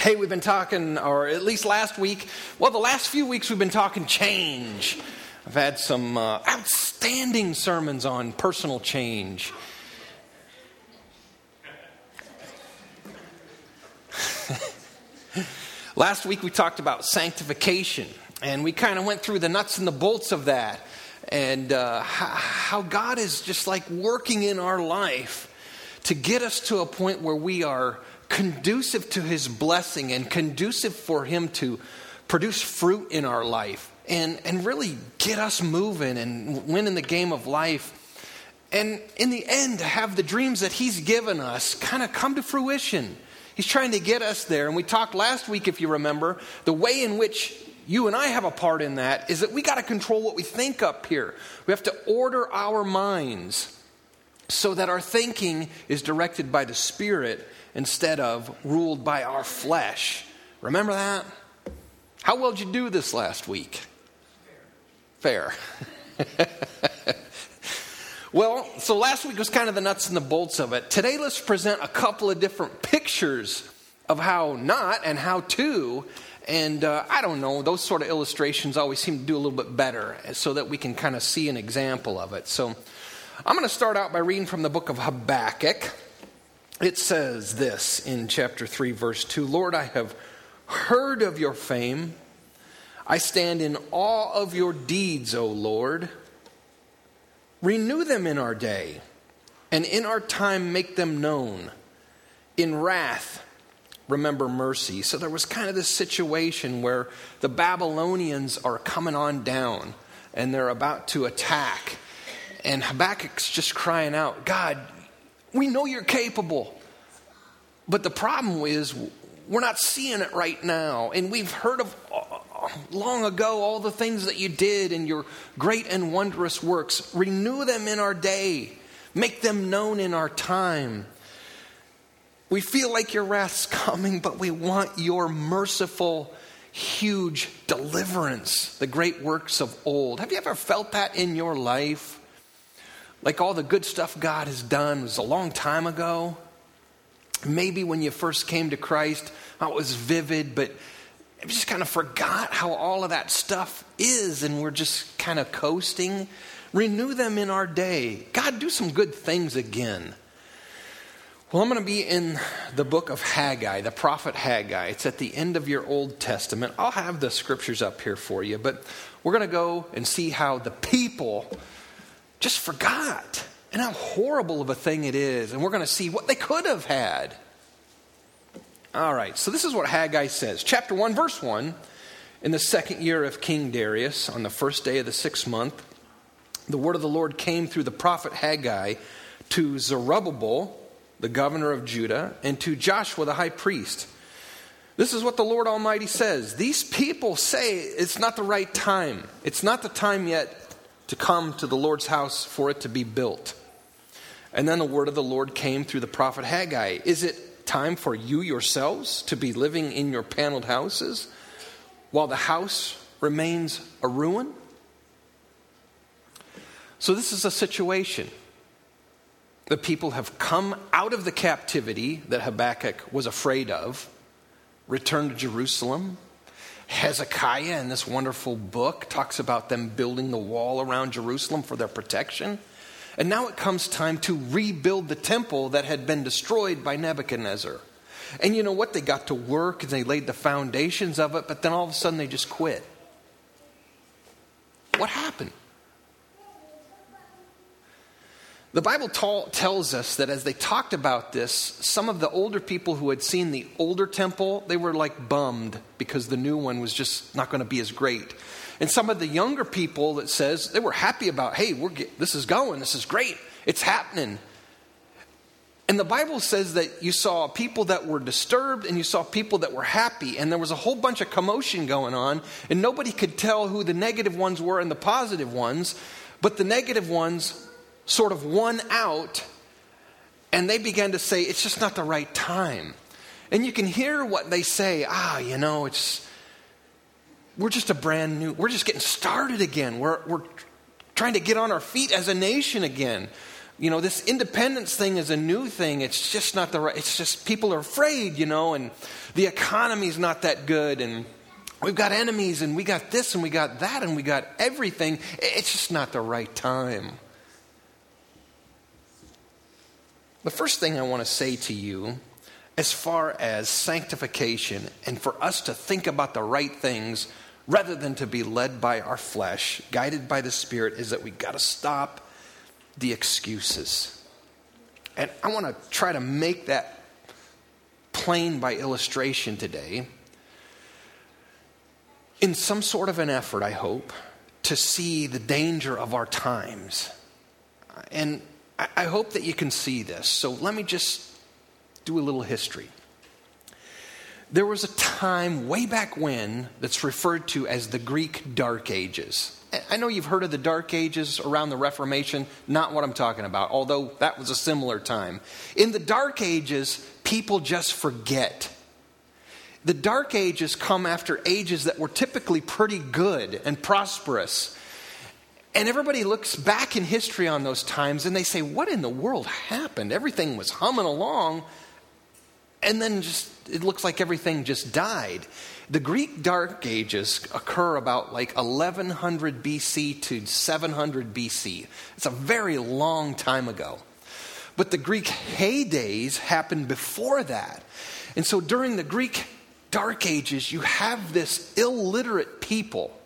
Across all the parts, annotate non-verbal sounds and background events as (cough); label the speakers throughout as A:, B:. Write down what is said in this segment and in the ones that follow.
A: Hey, we've been talking, or at least last week, well, the last few weeks we've been talking change. I've had some uh, outstanding sermons on personal change. (laughs) last week we talked about sanctification, and we kind of went through the nuts and the bolts of that, and uh, how God is just like working in our life to get us to a point where we are conducive to his blessing and conducive for him to produce fruit in our life and, and really get us moving and win in the game of life. And in the end, have the dreams that he's given us kind of come to fruition. He's trying to get us there. And we talked last week, if you remember, the way in which you and I have a part in that is that we got to control what we think up here. We have to order our minds so that our thinking is directed by the Spirit instead of ruled by our flesh. Remember that? How well did you do this last week? Fair. (laughs) well, so last week was kind of the nuts and the bolts of it. Today, let's present a couple of different pictures of how not and how to. And uh, I don't know, those sort of illustrations always seem to do a little bit better so that we can kind of see an example of it. So I'm going to start out by reading from the book of Habakkuk it says this in chapter 3, verse 2 Lord, I have heard of your fame. I stand in awe of your deeds, O Lord. Renew them in our day, and in our time make them known. In wrath, remember mercy. So there was kind of this situation where the Babylonians are coming on down and they're about to attack. And Habakkuk's just crying out, God, we know you're capable. But the problem is, we're not seeing it right now. And we've heard of uh, long ago all the things that you did and your great and wondrous works. Renew them in our day, make them known in our time. We feel like your wrath's (laughs) coming, but we want your merciful, huge deliverance, the great works of old. Have you ever felt that in your life? Like all the good stuff God has done was a long time ago. Maybe when you first came to Christ, it was vivid, but I just kind of forgot how all of that stuff is, and we're just kind of coasting. Renew them in our day. God, do some good things again. Well, I'm going to be in the book of Haggai, the prophet Haggai. It's at the end of your Old Testament. I'll have the scriptures up here for you, but we're going to go and see how the people just forgot. And how horrible of a thing it is. And we're going to see what they could have had. All right, so this is what Haggai says. Chapter 1, verse 1. In the second year of King Darius, on the first day of the sixth month, the word of the Lord came through the prophet Haggai to Zerubbabel, the governor of Judah, and to Joshua, the high priest. This is what the Lord Almighty says. These people say it's not the right time. It's not the time yet to come to the Lord's house for it to be built. And then the word of the Lord came through the prophet Haggai. Is it time for you yourselves to be living in your paneled houses while the house remains a ruin? So, this is a situation. The people have come out of the captivity that Habakkuk was afraid of, returned to Jerusalem, Hezekiah in this wonderful book talks about them building the wall around Jerusalem for their protection. And now it comes time to rebuild the temple that had been destroyed by Nebuchadnezzar. And you know what? They got to work and they laid the foundations of it, but then all of a sudden they just quit. What happened? The Bible tells us that as they talked about this, some of the older people who had seen the older temple, they were like bummed because the new one was just not going to be as great. And some of the younger people that says they were happy about, hey, we're get, this is going, this is great, it's happening. And the Bible says that you saw people that were disturbed and you saw people that were happy, and there was a whole bunch of commotion going on, and nobody could tell who the negative ones were and the positive ones, but the negative ones sort of won out, and they began to say, it's just not the right time. And you can hear what they say ah, you know, it's, we're just a brand new, we're just getting started again. We're, we're trying to get on our feet as a nation again. you know, this independence thing is a new thing. It's just not the right, it's just people are afraid, you know, and the economy's not that good, and we've got enemies, and we got this, and we got that, and we got everything. It's just not the right time. The first thing I want to say to you, as far as sanctification and for us to think about the right things rather than to be led by our flesh, guided by the Spirit, is that we got to stop the excuses. And I want to try to make that plain by illustration today in some sort of an effort, I hope, to see the danger of our times. And I hope that you can see this. So let me just do a little history. There was a time way back when that's referred to as the Greek Dark Ages. I know you've heard of the Dark Ages around the Reformation, not what I'm talking about, although that was a similar time. In the Dark Ages, people just forget. The Dark Ages come after ages that were typically pretty good and prosperous. And everybody looks back in history on those times and they say, What in the world happened? Everything was humming along, and then just it looks like everything just died. The Greek Dark Ages occur about like 1100 BC to 700 BC. It's a very long time ago. But the Greek heydays happened before that. And so during the Greek Dark Ages, you have this illiterate people.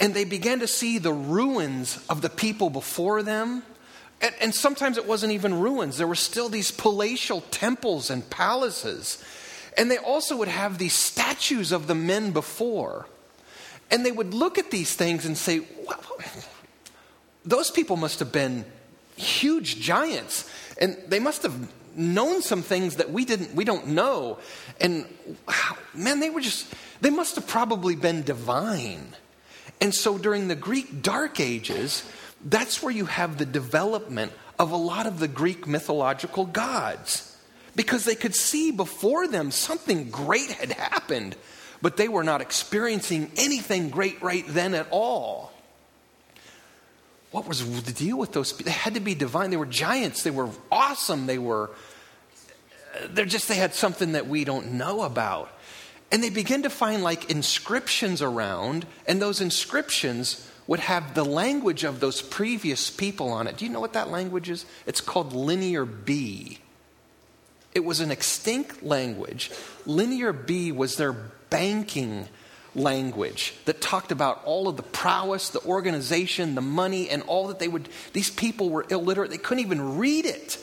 A: And they began to see the ruins of the people before them. And, and sometimes it wasn't even ruins, there were still these palatial temples and palaces. And they also would have these statues of the men before. And they would look at these things and say, well, those people must have been huge giants. And they must have known some things that we didn't we don't know. And man, they were just they must have probably been divine. And so during the Greek Dark Ages, that's where you have the development of a lot of the Greek mythological gods because they could see before them something great had happened, but they were not experiencing anything great right then at all. What was the deal with those? They had to be divine. They were giants. They were awesome. They were, they're just, they had something that we don't know about. And they begin to find like inscriptions around, and those inscriptions would have the language of those previous people on it. Do you know what that language is? It's called Linear B. It was an extinct language. Linear B was their banking language that talked about all of the prowess, the organization, the money, and all that they would. These people were illiterate. They couldn't even read it.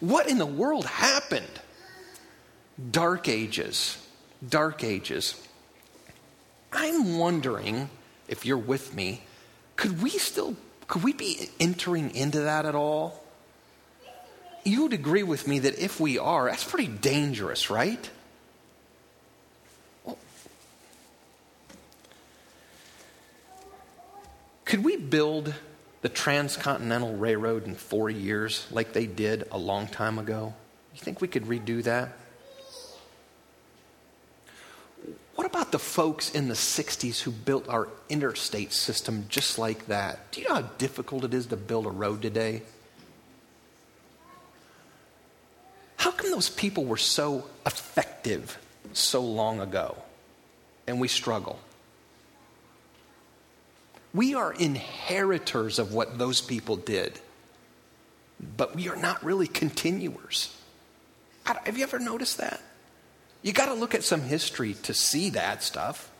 A: What in the world happened? Dark ages. Dark ages. I'm wondering if you're with me, could we still, could we be entering into that at all? you would agree with me that if we are, that's pretty dangerous, right? Could we build the transcontinental railroad in four years like they did a long time ago? You think we could redo that? What about the folks in the 60s who built our interstate system just like that? Do you know how difficult it is to build a road today? How come those people were so effective so long ago and we struggle? We are inheritors of what those people did, but we are not really continuers. Have you ever noticed that? You got to look at some history to see that stuff.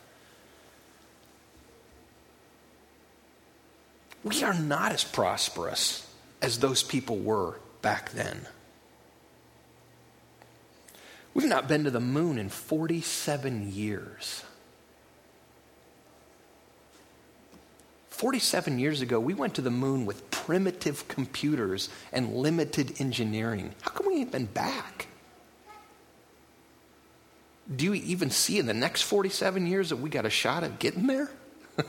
A: We are not as prosperous as those people were back then. We've not been to the moon in 47 years. 47 years ago, we went to the moon with primitive computers and limited engineering. How come we ain't been back? Do you even see in the next 47 years that we got a shot at getting there? (laughs)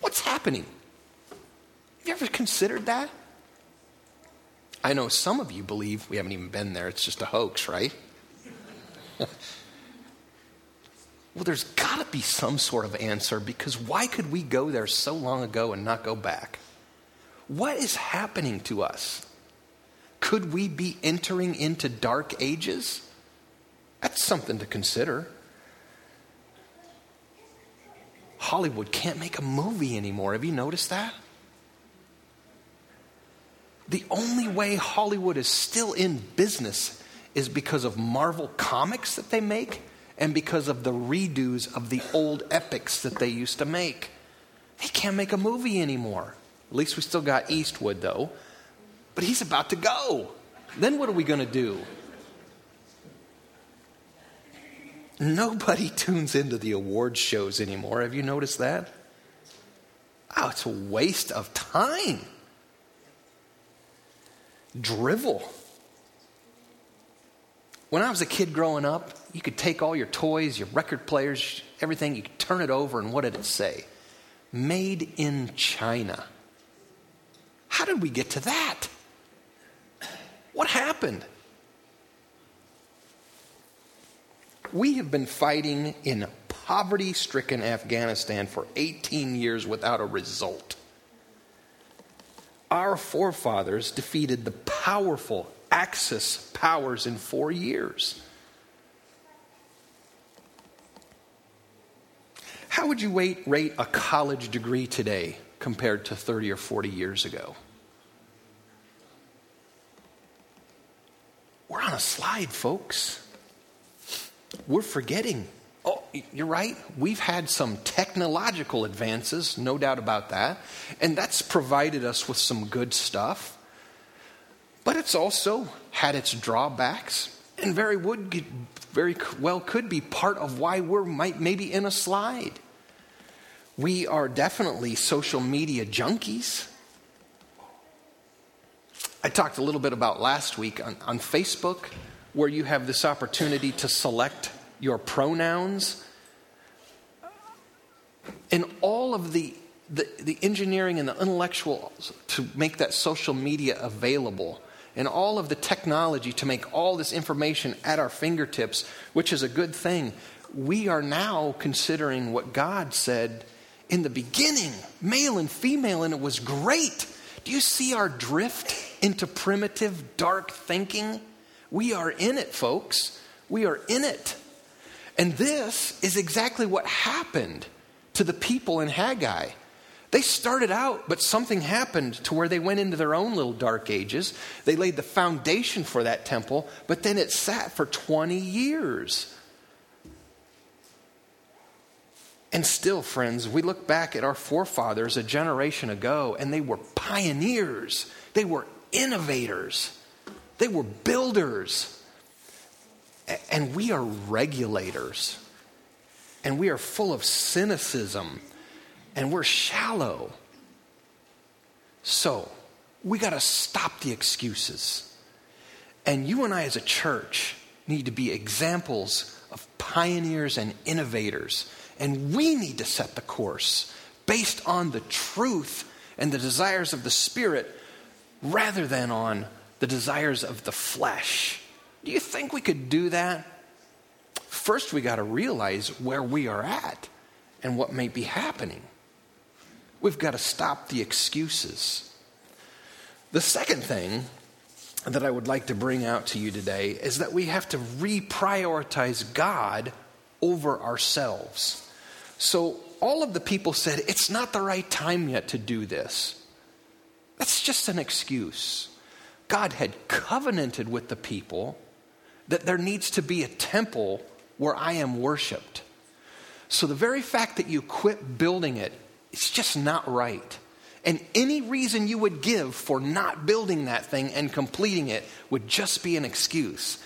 A: What's happening? Have you ever considered that? I know some of you believe we haven't even been there, it's just a hoax, right? (laughs) well, there's got to be some sort of answer because why could we go there so long ago and not go back? What is happening to us? Could we be entering into dark ages? That's something to consider. Hollywood can't make a movie anymore. Have you noticed that? The only way Hollywood is still in business is because of Marvel comics that they make and because of the redos of the old epics that they used to make. They can't make a movie anymore. At least we still got Eastwood, though. But he's about to go. Then what are we going to do? Nobody (laughs) tunes into the award shows anymore. Have you noticed that? Oh, it's a waste of time. Drivel. When I was a kid growing up, you could take all your toys, your record players, everything, you could turn it over, and what did it say? Made in China. How did we get to that? What happened? We have been fighting in poverty stricken Afghanistan for 18 years without a result. Our forefathers defeated the powerful Axis powers in four years. How would you rate, rate a college degree today compared to 30 or 40 years ago? We're on a slide, folks. We're forgetting. Oh, you're right. We've had some technological advances, no doubt about that. And that's provided us with some good stuff. But it's also had its drawbacks and very would very well could be part of why we're might maybe in a slide. We are definitely social media junkies. I talked a little bit about last week on, on Facebook, where you have this opportunity to select your pronouns. And all of the, the, the engineering and the intellectual to make that social media available and all of the technology to make all this information at our fingertips, which is a good thing, we are now considering what God said in the beginning male and female, and it was great. Do you see our drift into primitive, dark thinking? We are in it, folks. We are in it. And this is exactly what happened to the people in Haggai. They started out, but something happened to where they went into their own little dark ages. They laid the foundation for that temple, but then it sat for 20 years. And still, friends, we look back at our forefathers a generation ago, and they were pioneers, they were innovators, they were builders. And we are regulators. And we are full of cynicism and we're shallow. So, we got to stop the excuses. And you and I, as a church, need to be examples of pioneers and innovators. And we need to set the course based on the truth and the desires of the Spirit rather than on the desires of the flesh. Do you think we could do that? First, we got to realize where we are at and what may be happening. We've got to stop the excuses. The second thing that I would like to bring out to you today is that we have to reprioritize God over ourselves. So, all of the people said, It's not the right time yet to do this. That's just an excuse. God had covenanted with the people that there needs to be a temple where I am worshiped. So, the very fact that you quit building it it's just not right. And any reason you would give for not building that thing and completing it would just be an excuse.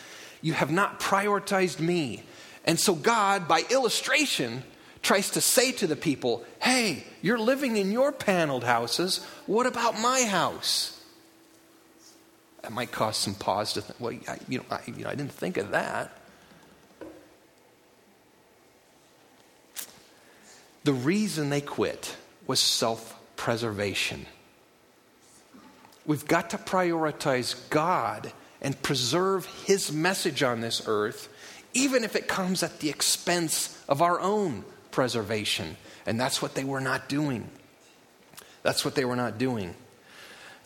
A: You have not prioritized me. And so God, by illustration, tries to say to the people, hey, you're living in your paneled houses. What about my house? That might cause some pause to think, well, I, you, know, I, you know, I didn't think of that. The reason they quit was self preservation. We've got to prioritize God and preserve His message on this earth, even if it comes at the expense of our own preservation. And that's what they were not doing. That's what they were not doing.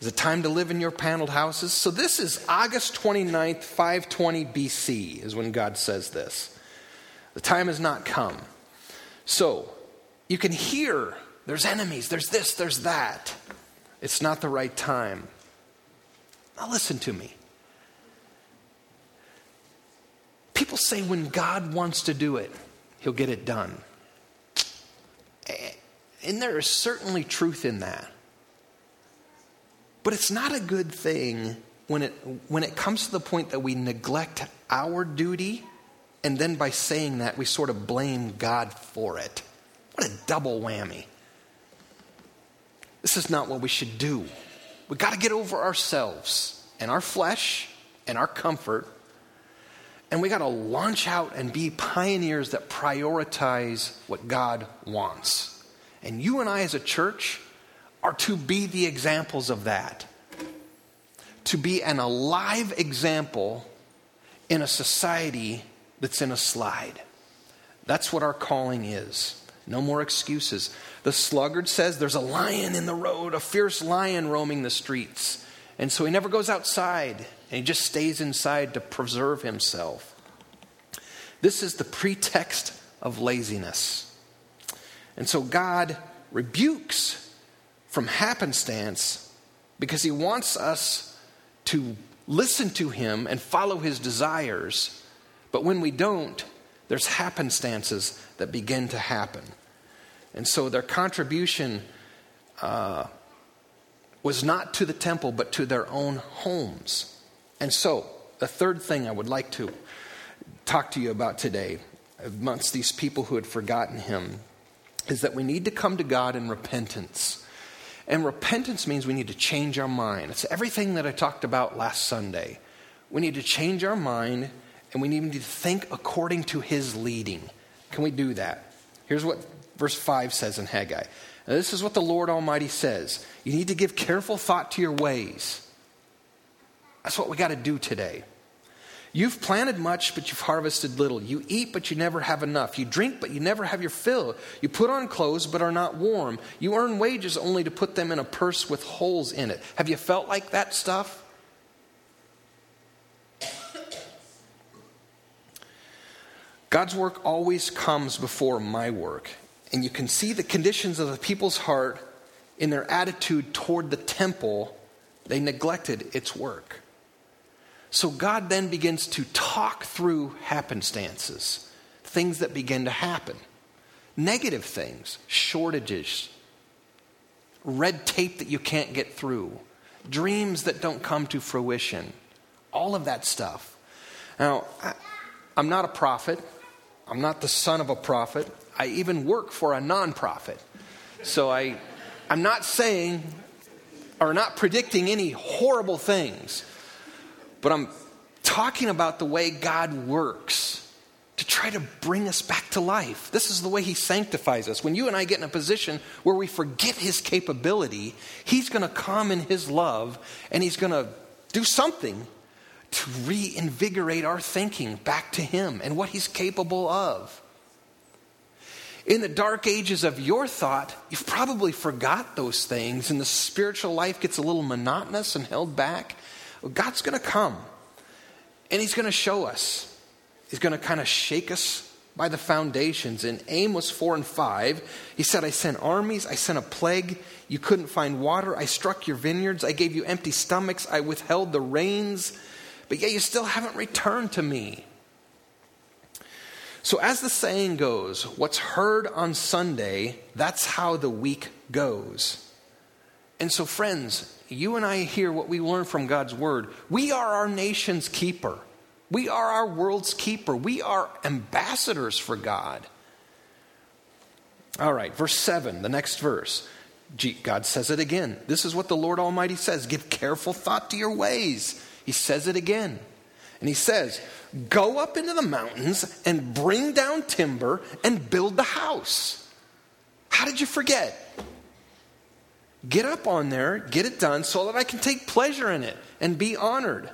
A: Is it time to live in your paneled houses? So this is August 29th, 520 BC, is when God says this. The time has not come. So you can hear there's enemies, there's this, there's that. It's not the right time. Now listen to me. People say when God wants to do it, he'll get it done. Eh, and there is certainly truth in that. But it's not a good thing when it, when it comes to the point that we neglect our duty, and then by saying that, we sort of blame God for it. What a double whammy. This is not what we should do. We've got to get over ourselves and our flesh and our comfort, and we got to launch out and be pioneers that prioritize what God wants. And you and I, as a church, are to be the examples of that. To be an alive example in a society that's in a slide. That's what our calling is. No more excuses. The sluggard says there's a lion in the road, a fierce lion roaming the streets. And so he never goes outside, and he just stays inside to preserve himself. This is the pretext of laziness. And so God rebukes from happenstance because he wants us to listen to him and follow his desires. But when we don't, there's happenstances that begin to happen. And so their contribution uh, was not to the temple, but to their own homes. And so, the third thing I would like to talk to you about today, amongst these people who had forgotten him, is that we need to come to God in repentance. And repentance means we need to change our mind. It's everything that I talked about last Sunday. We need to change our mind and we need to think according to his leading. Can we do that? Here's what verse 5 says in Haggai. Now, this is what the Lord Almighty says. You need to give careful thought to your ways. That's what we got to do today. You've planted much, but you've harvested little. You eat, but you never have enough. You drink, but you never have your fill. You put on clothes, but are not warm. You earn wages only to put them in a purse with holes in it. Have you felt like that stuff? God's work always comes before my work. And you can see the conditions of the people's heart in their attitude toward the temple. They neglected its work. So God then begins to talk through happenstances, things that begin to happen, negative things, shortages, red tape that you can't get through, dreams that don't come to fruition, all of that stuff. Now, I, am not a prophet, I'm not the son of a prophet. I even work for a nonprofit. So I, I'm not saying or not predicting any horrible things. But I'm talking about the way God works to try to bring us back to life. This is the way He sanctifies us. When you and I get in a position where we forget His capability, He's going to come in His love and He's going to do something to reinvigorate our thinking back to Him and what He's capable of. In the dark ages of your thought, you've probably forgot those things, and the spiritual life gets a little monotonous and held back. God's going to come and He's going to show us. He's going to kind of shake us by the foundations. In Amos 4 and 5, He said, I sent armies, I sent a plague. You couldn't find water. I struck your vineyards. I gave you empty stomachs. I withheld the rains. But yet you still haven't returned to me. So, as the saying goes, what's heard on Sunday, that's how the week goes. And so, friends, you and I hear what we learn from God's word. We are our nation's keeper. We are our world's keeper. We are ambassadors for God. All right, verse 7, the next verse. God says it again. This is what the Lord Almighty says Give careful thought to your ways. He says it again. And he says, Go up into the mountains and bring down timber and build the house. How did you forget? Get up on there, get it done so that I can take pleasure in it and be honored.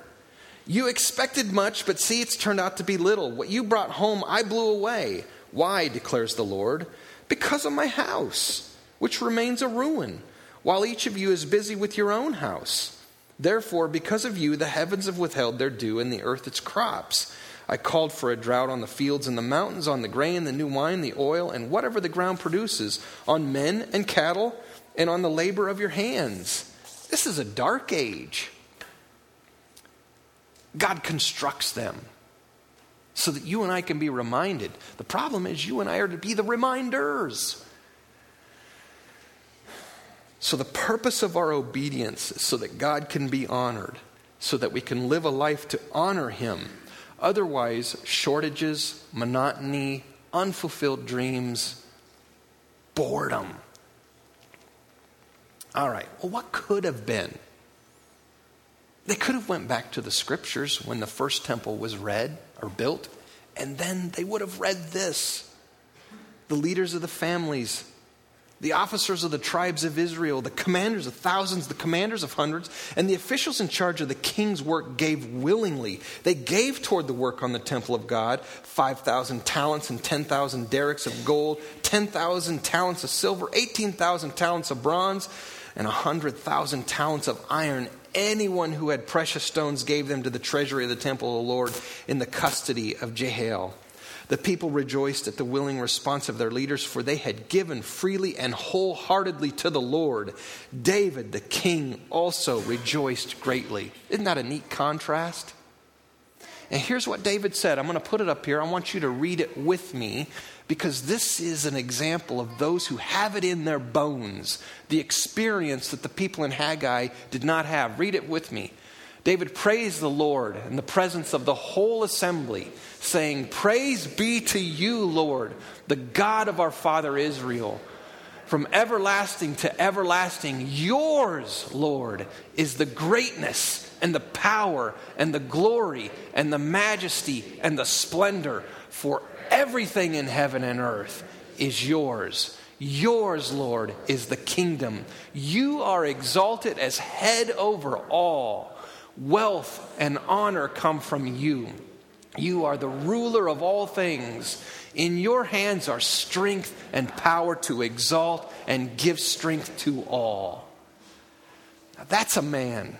A: You expected much, but see, it's turned out to be little. What you brought home, I blew away. Why, declares the Lord? Because of my house, which remains a ruin, while each of you is busy with your own house. Therefore, because of you, the heavens have withheld their dew and the earth its crops. I called for a drought on the fields and the mountains, on the grain, the new wine, the oil, and whatever the ground produces, on men and cattle, and on the labor of your hands. This is a dark age. God constructs them so that you and I can be reminded. The problem is, you and I are to be the reminders. So, the purpose of our obedience is so that God can be honored, so that we can live a life to honor Him. Otherwise, shortages, monotony, unfulfilled dreams, boredom. All right, well, what could have been? They could have went back to the scriptures when the first temple was read or built, and then they would have read this. The leaders of the families the officers of the tribes of Israel, the commanders of thousands, the commanders of hundreds, and the officials in charge of the king's work gave willingly. They gave toward the work on the temple of God 5,000 talents and 10,000 darics of gold, 10,000 talents of silver, 18,000 talents of bronze, and a 100,000 talents of iron. Anyone who had precious stones gave them to the treasury of the temple of the Lord in the custody of Jehiel. The people rejoiced at the willing response of their leaders, for they had given freely and wholeheartedly to the Lord. David, the king, also rejoiced greatly. Isn't that a neat contrast? And here's what David said. I'm going to put it up here. I want you to read it with me because this is an example of those who have it in their bones, the experience that the people in Haggai did not have. Read it with me. David praised the Lord in the presence of the whole assembly, saying, Praise be to you, Lord, the God of our father Israel. From everlasting to everlasting, yours, Lord, is the greatness and the power and the glory and the majesty and the splendor, for everything in heaven and earth is yours. Yours, Lord, is the kingdom. You are exalted as head over all. Wealth and honor come from you. You are the ruler of all things. In your hands are strength and power to exalt and give strength to all. Now, that's a man.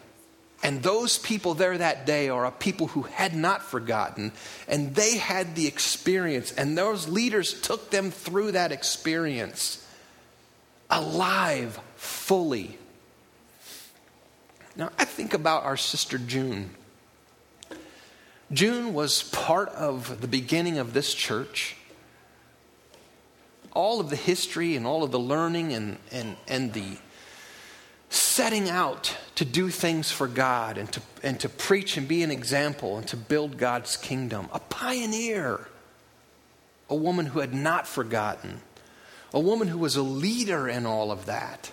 A: And those people there that day are a people who had not forgotten, and they had the experience, and those leaders took them through that experience alive fully. Now, I think about our sister June. June was part of the beginning of this church. All of the history and all of the learning and, and, and the setting out to do things for God and to, and to preach and be an example and to build God's kingdom. A pioneer, a woman who had not forgotten, a woman who was a leader in all of that.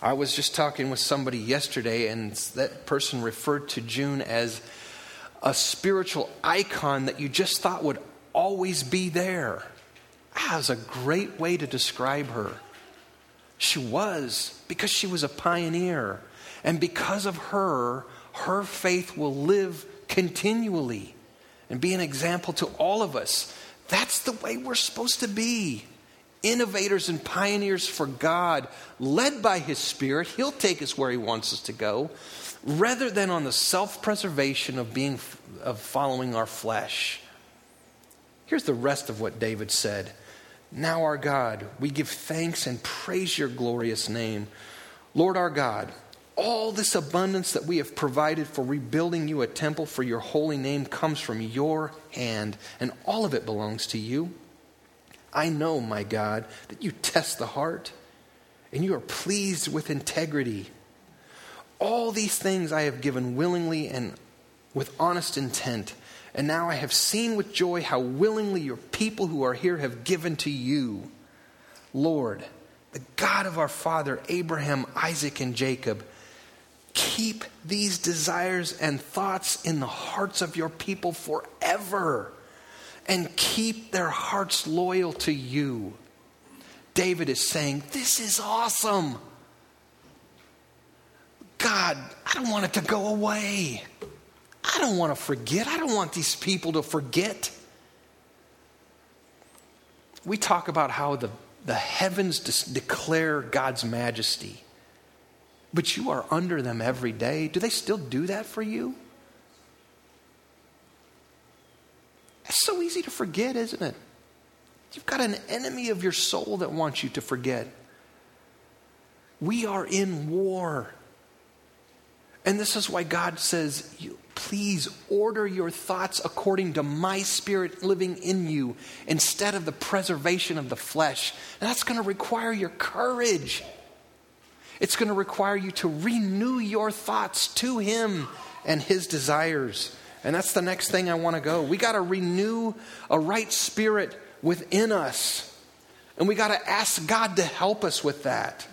A: I was just talking with somebody yesterday, and that person referred to June as a spiritual icon that you just thought would always be there. Ah, that was a great way to describe her. She was, because she was a pioneer. And because of her, her faith will live continually and be an example to all of us. That's the way we're supposed to be innovators and pioneers for God, led by His Spirit. He'll take us where He wants us to go, rather than on the self preservation of being of following our flesh. Here's the rest of what David said. Now, our God, we give thanks and praise your glorious name. Lord our God, all this abundance that we have provided for rebuilding you a temple for your holy name comes from your hand, and all of it belongs to you. I know, my God, that you test the heart and you are pleased with integrity. All these things I have given willingly and with honest intent. And now I have seen with joy how willingly your people who are here have given to you. Lord, the God of our father Abraham, Isaac, and Jacob, keep these desires and thoughts in the hearts of your people forever and keep their hearts loyal to you. David is saying, This is awesome. God, I don't want it to go away. I don't want to forget. I don't want these people to forget. We talk about how the, the heavens declare God's majesty. but you are under them every day. Do they still do that for you? It's so easy to forget, isn't it? You've got an enemy of your soul that wants you to forget. We are in war. And this is why God says, Please order your thoughts according to my spirit living in you instead of the preservation of the flesh. And that's going to require your courage. It's going to require you to renew your thoughts to Him and His desires. And that's the next thing I want to go. We got to renew a right spirit within us. And we got to ask God to help us with that.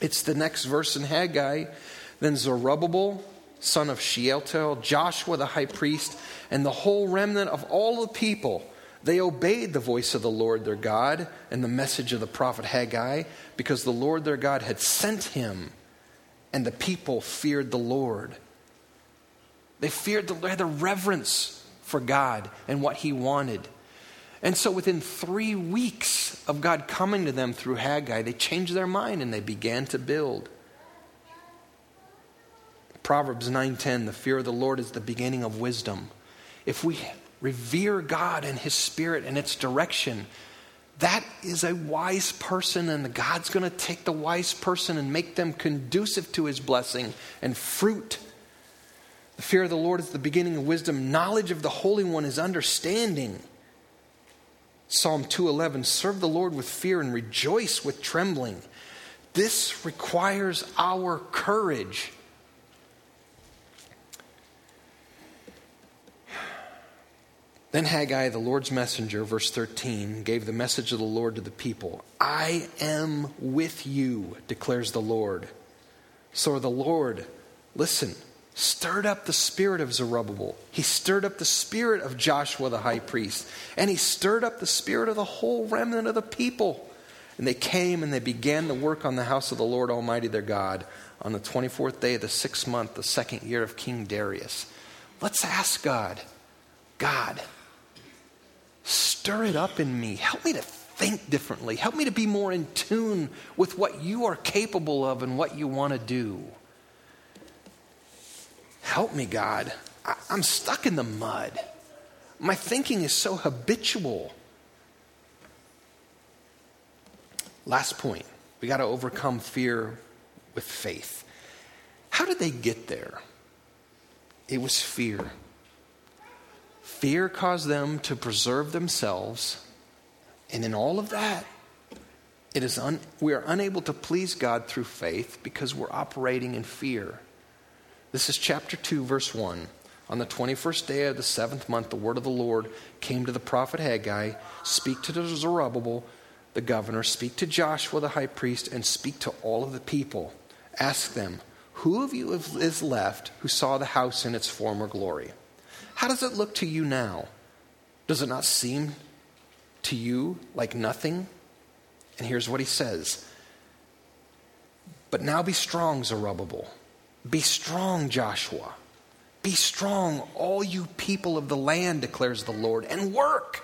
A: It's the next verse in Haggai. Then Zerubbabel, son of Shealtiel, Joshua the high priest, and the whole remnant of all the people, they obeyed the voice of the Lord their God and the message of the prophet Haggai, because the Lord their God had sent him, and the people feared the Lord. They feared the, had the reverence for God and what he wanted. And so within three weeks of God coming to them through Haggai, they changed their mind and they began to build. Proverbs 9:10 the fear of the Lord is the beginning of wisdom. If we revere God and his spirit and its direction, that is a wise person and God's going to take the wise person and make them conducive to his blessing and fruit. The fear of the Lord is the beginning of wisdom. Knowledge of the Holy One is understanding. Psalm 2:11 Serve the Lord with fear and rejoice with trembling. This requires our courage. Then Haggai, the Lord's messenger, verse 13, gave the message of the Lord to the people I am with you, declares the Lord. So the Lord, listen, stirred up the spirit of Zerubbabel. He stirred up the spirit of Joshua the high priest. And he stirred up the spirit of the whole remnant of the people. And they came and they began the work on the house of the Lord Almighty their God on the 24th day of the sixth month, the second year of King Darius. Let's ask God, God, stir it up in me. Help me to think differently. Help me to be more in tune with what you are capable of and what you want to do. Help me, God. I, am stuck in the mud. My thinking is so habitual. Last point we got to overcome fear with faith. How did they get there? It was fear. Fear caused them to preserve themselves. And in all of that, it is un, we are unable to please God through faith because we're operating in fear. This is chapter 2, verse 1. On the 21st day of the seventh month, the word of the Lord came to the prophet Haggai Speak to Zerubbabel, the governor, speak to Joshua, the high priest, and speak to all of the people. Ask them, Who of you is left who saw the house in its former glory? How does it look to you now? Does it not seem to you like nothing? And here's what he says But now be strong, Zerubbabel. Be strong, Joshua. Be strong, all you people of the land, declares the Lord, and work.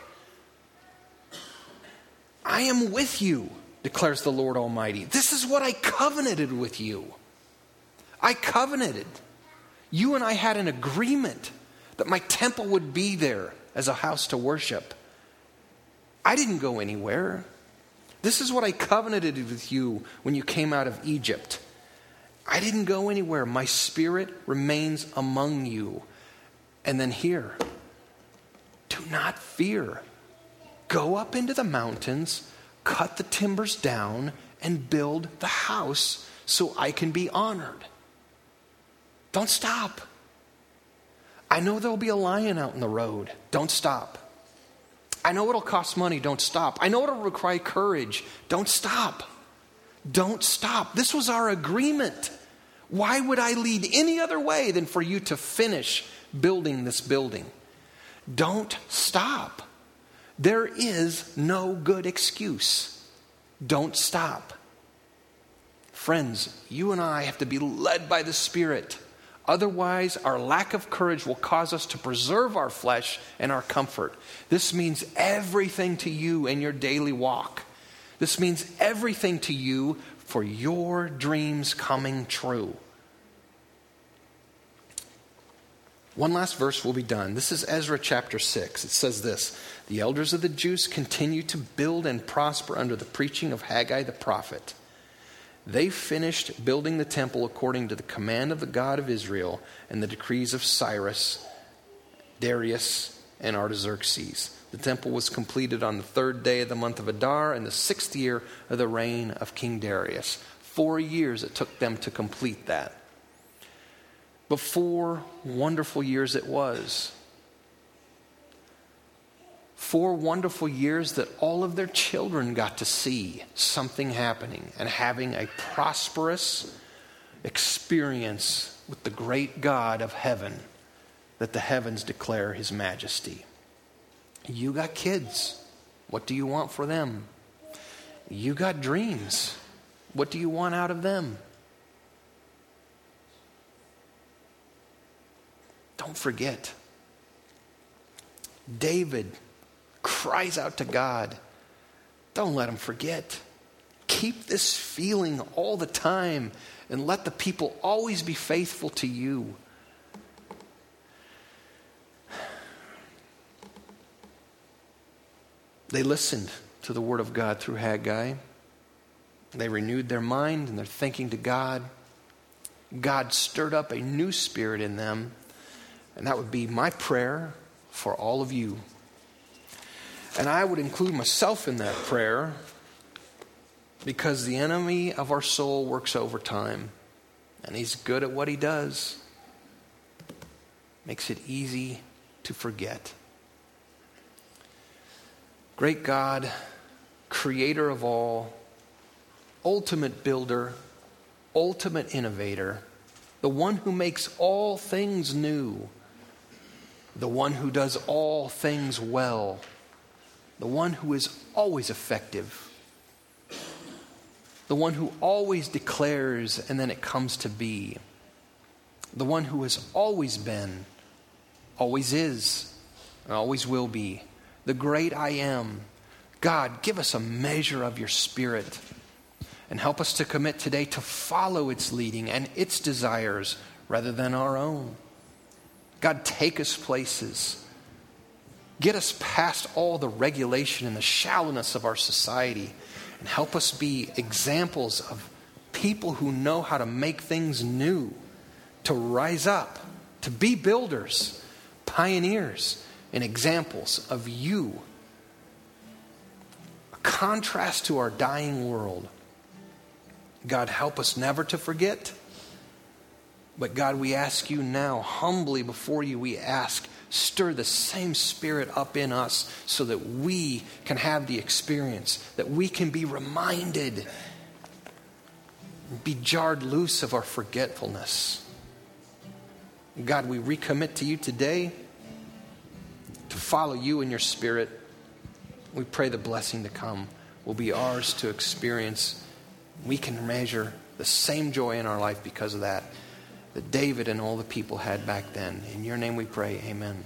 A: I am with you, declares the Lord Almighty. This is what I covenanted with you. I covenanted. You and I had an agreement that my temple would be there as a house to worship. I didn't go anywhere. This is what I covenanted with you when you came out of Egypt. I didn't go anywhere. My spirit remains among you. And then here, do not fear. Go up into the mountains, cut the timbers down, and build the house so I can be honored. Don't stop. I know there'll be a lion out in the road. Don't stop. I know it'll cost money. Don't stop. I know it'll require courage. Don't stop. Don't stop. This was our agreement. Why would I lead any other way than for you to finish building this building? Don't stop. There is no good excuse. Don't stop. Friends, you and I have to be led by the Spirit. Otherwise, our lack of courage will cause us to preserve our flesh and our comfort. This means everything to you in your daily walk. This means everything to you for your dreams coming true. One last verse will be done. This is Ezra chapter 6. It says this The elders of the Jews continue to build and prosper under the preaching of Haggai the prophet. They finished building the temple according to the command of the God of Israel and the decrees of Cyrus, Darius, and Artaxerxes. The temple was completed on the third day of the month of Adar in the sixth year of the reign of King Darius. Four years it took them to complete that. But four wonderful years it was. Four wonderful years that all of their children got to see something happening and having a prosperous experience with the great God of heaven that the heavens declare his majesty. You got kids. What do you want for them? You got dreams. What do you want out of them? Don't forget. David cries out to God. Don't let him forget. Keep this feeling all the time and let the people always be faithful to you. They listened to the word of God through Haggai. They renewed their mind and their thinking to God. God stirred up a new spirit in them. And that would be my prayer for all of you. And I would include myself in that prayer because the enemy of our soul works overtime. And he's good at what he does. Makes it easy to forget. Great God, creator of all, ultimate builder, ultimate innovator, the one who makes all things new, the one who does all things well, the one who is always effective, the one who always declares and then it comes to be, the one who has always been, always is, and always will be the great I am. God, give us a measure of your spirit and help us to commit today to follow its leading and its desires rather than our own. God, take us places. Get us past all the regulation and the shallowness of our society and help us be examples of people who know how to make things new, to rise up, to be builders, pioneers and examples of you. A contrast to our dying world. God, help us never to forget. But God, we ask you now, humbly before you, we ask, stir the same spirit up in us so that we can have the experience, that we can be reminded, be jarred loose of our forgetfulness. God, we recommit to you today to follow you in your spirit. We pray the blessing to come will be ours to experience. We can measure the same joy in our life because of that that David and all the people had back then. In your name we pray, amen.